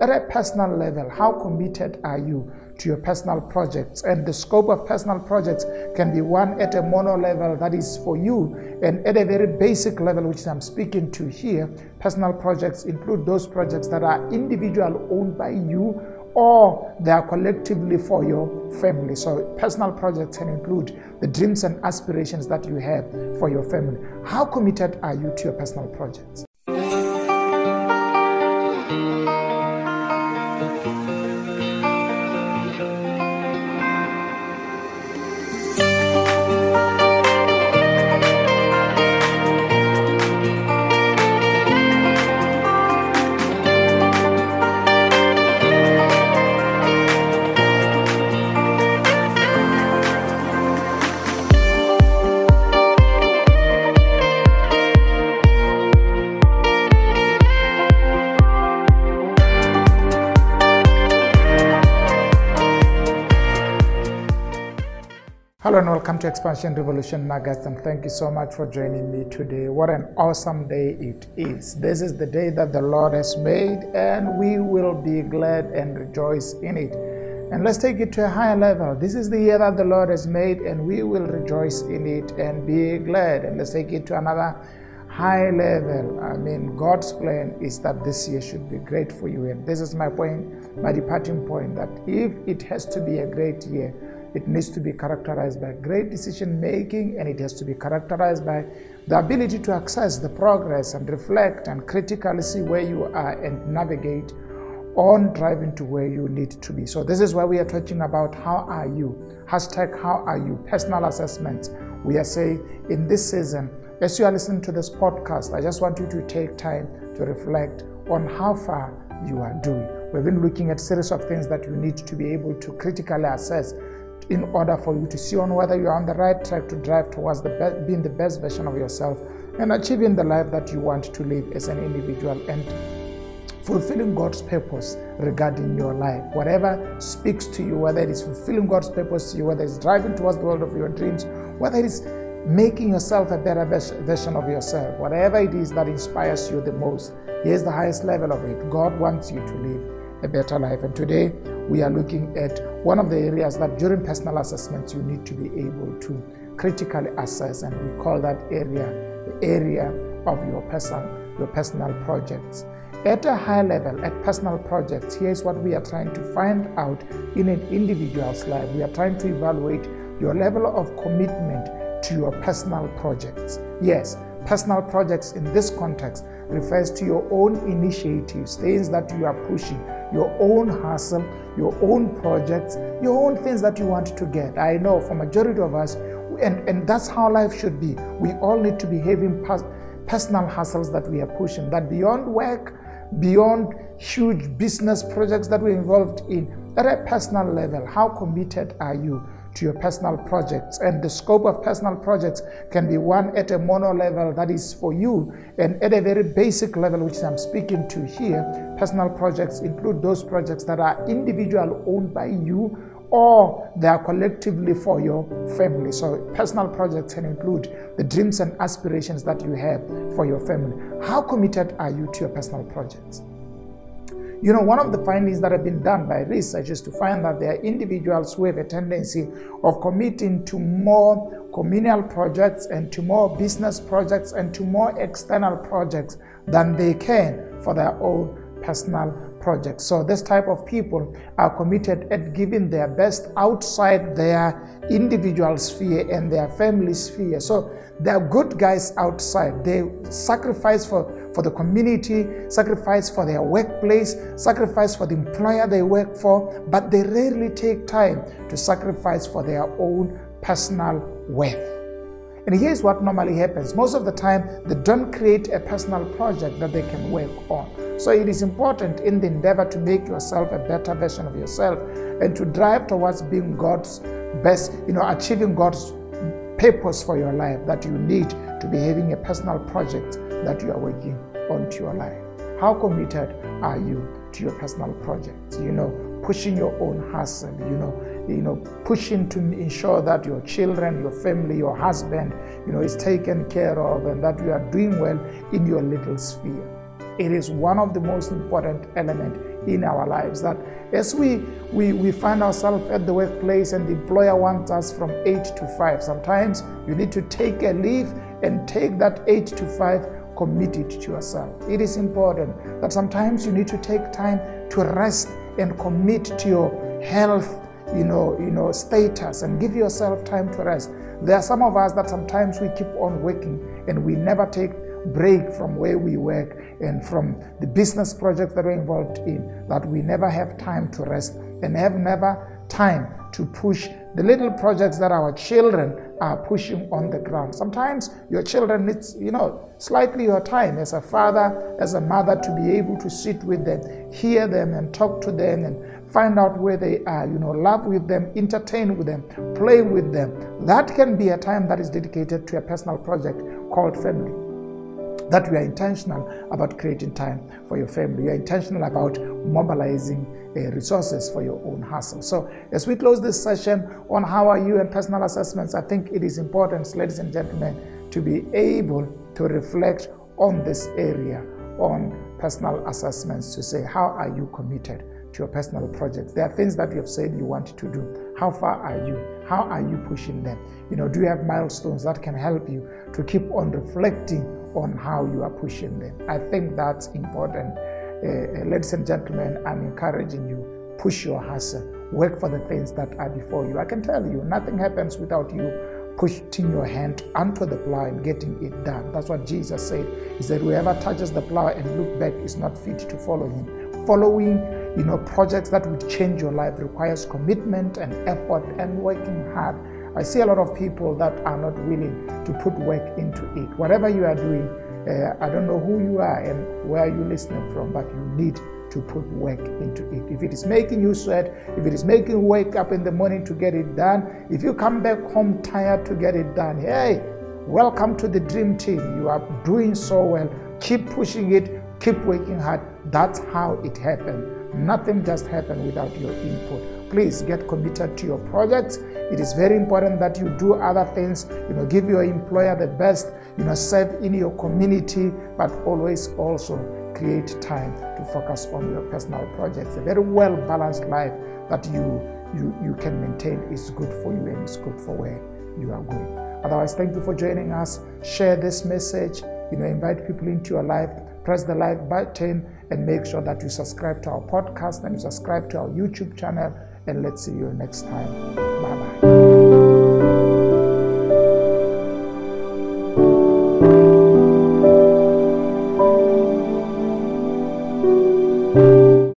At a personal level, how committed are you to your personal projects? And the scope of personal projects can be one at a mono level that is for you, and at a very basic level, which I'm speaking to here, personal projects include those projects that are individual owned by you or they are collectively for your family. So, personal projects can include the dreams and aspirations that you have for your family. How committed are you to your personal projects? Hello and welcome to Expansion Revolution Nuggets, and thank you so much for joining me today. What an awesome day it is! This is the day that the Lord has made, and we will be glad and rejoice in it. And let's take it to a higher level. This is the year that the Lord has made, and we will rejoice in it and be glad. And let's take it to another high level. I mean, God's plan is that this year should be great for you. And this is my point, my departing point that if it has to be a great year, it needs to be characterized by great decision making and it has to be characterized by the ability to access the progress and reflect and critically see where you are and navigate on driving to where you need to be. So, this is why we are talking about how are you? Hashtag how are you? Personal assessments. We are saying in this season, as you are listening to this podcast, I just want you to take time to reflect on how far you are doing. We've been looking at series of things that you need to be able to critically assess in order for you to see on whether you're on the right track to drive towards the be- being the best version of yourself and achieving the life that you want to live as an individual and fulfilling God's purpose regarding your life. Whatever speaks to you, whether it is fulfilling God's purpose to you, whether it's driving towards the world of your dreams, whether it is making yourself a better version of yourself, whatever it is that inspires you the most, here's the highest level of it. God wants you to live a better life. And today we are looking at one of the areas that during personal assessments you need to be able to critically assess, and we call that area the area of your personal your personal projects. At a high level, at personal projects, here's what we are trying to find out in an individual's life. We are trying to evaluate your level of commitment to your personal projects. Yes, personal projects in this context refers to your own initiatives, things that you are pushing, your own hustle, your own projects, your own things that you want to get. I know for majority of us, and, and that's how life should be. We all need to be having personal hustles that we are pushing, that beyond work, beyond huge business projects that we're involved in, at a personal level, how committed are you to your personal projects. And the scope of personal projects can be one at a mono level that is for you, and at a very basic level, which I'm speaking to here, personal projects include those projects that are individual owned by you or they are collectively for your family. So, personal projects can include the dreams and aspirations that you have for your family. How committed are you to your personal projects? You know, one of the findings that have been done by research is to find that there are individuals who have a tendency of committing to more communal projects and to more business projects and to more external projects than they can for their own personal projects. So, this type of people are committed at giving their best outside their individual sphere and their family sphere. So, they are good guys outside. They sacrifice for for the community, sacrifice for their workplace, sacrifice for the employer they work for, but they rarely take time to sacrifice for their own personal worth. And here's what normally happens most of the time, they don't create a personal project that they can work on. So it is important in the endeavor to make yourself a better version of yourself and to drive towards being God's best, you know, achieving God's purpose for your life that you need to be having a personal project that you are working onto your life. How committed are you to your personal projects? You know, pushing your own hustle, you know, you know, pushing to ensure that your children, your family, your husband, you know, is taken care of and that you are doing well in your little sphere. It is one of the most important elements in our lives. That as we, we, we find ourselves at the workplace and the employer wants us from 8 to 5, sometimes you need to take a leave and take that 8 to 5 commit it to yourself. It is important that sometimes you need to take time to rest and commit to your health, you know, you know, status and give yourself time to rest. There are some of us that sometimes we keep on working and we never take break from where we work and from the business projects that we're involved in, that we never have time to rest and have never time to push the little projects that our children are pushing on the ground. Sometimes your children needs, you know, slightly your time as a father, as a mother to be able to sit with them, hear them and talk to them and find out where they are, you know, laugh with them, entertain with them, play with them. That can be a time that is dedicated to a personal project called family that you are intentional about creating time for your family. You are intentional about mobilizing uh, resources for your own hustle. So, as we close this session on how are you and personal assessments, I think it is important, ladies and gentlemen, to be able to reflect on this area on personal assessments to say, how are you committed? to your personal projects. There are things that you have said you want to do. How far are you? How are you pushing them? You know, do you have milestones that can help you to keep on reflecting on how you are pushing them. I think that's important. Uh, uh, ladies and gentlemen, I'm encouraging you push your hustle, work for the things that are before you. I can tell you, nothing happens without you pushing your hand onto the plow and getting it done. That's what Jesus said. He said, Whoever touches the plow and look back is not fit to follow him. Following, you know, projects that would change your life requires commitment and effort and working hard. I see a lot of people that are not willing to put work into it. Whatever you are doing, uh, I don't know who you are and where you're listening from, but you need to put work into it. If it is making you sweat, if it is making you wake up in the morning to get it done, if you come back home tired to get it done, hey, welcome to the dream team. You are doing so well. Keep pushing it, keep working hard. That's how it happened. Nothing just happened without your input. Please get committed to your projects. It is very important that you do other things, you know, give your employer the best, you know, serve in your community, but always also create time to focus on your personal projects. A very well balanced life that you, you, you can maintain is good for you and is good for where you are going. Otherwise, thank you for joining us. Share this message, you know, invite people into your life, press the like button, and make sure that you subscribe to our podcast and you subscribe to our YouTube channel. And let's see you next time. Bye bye.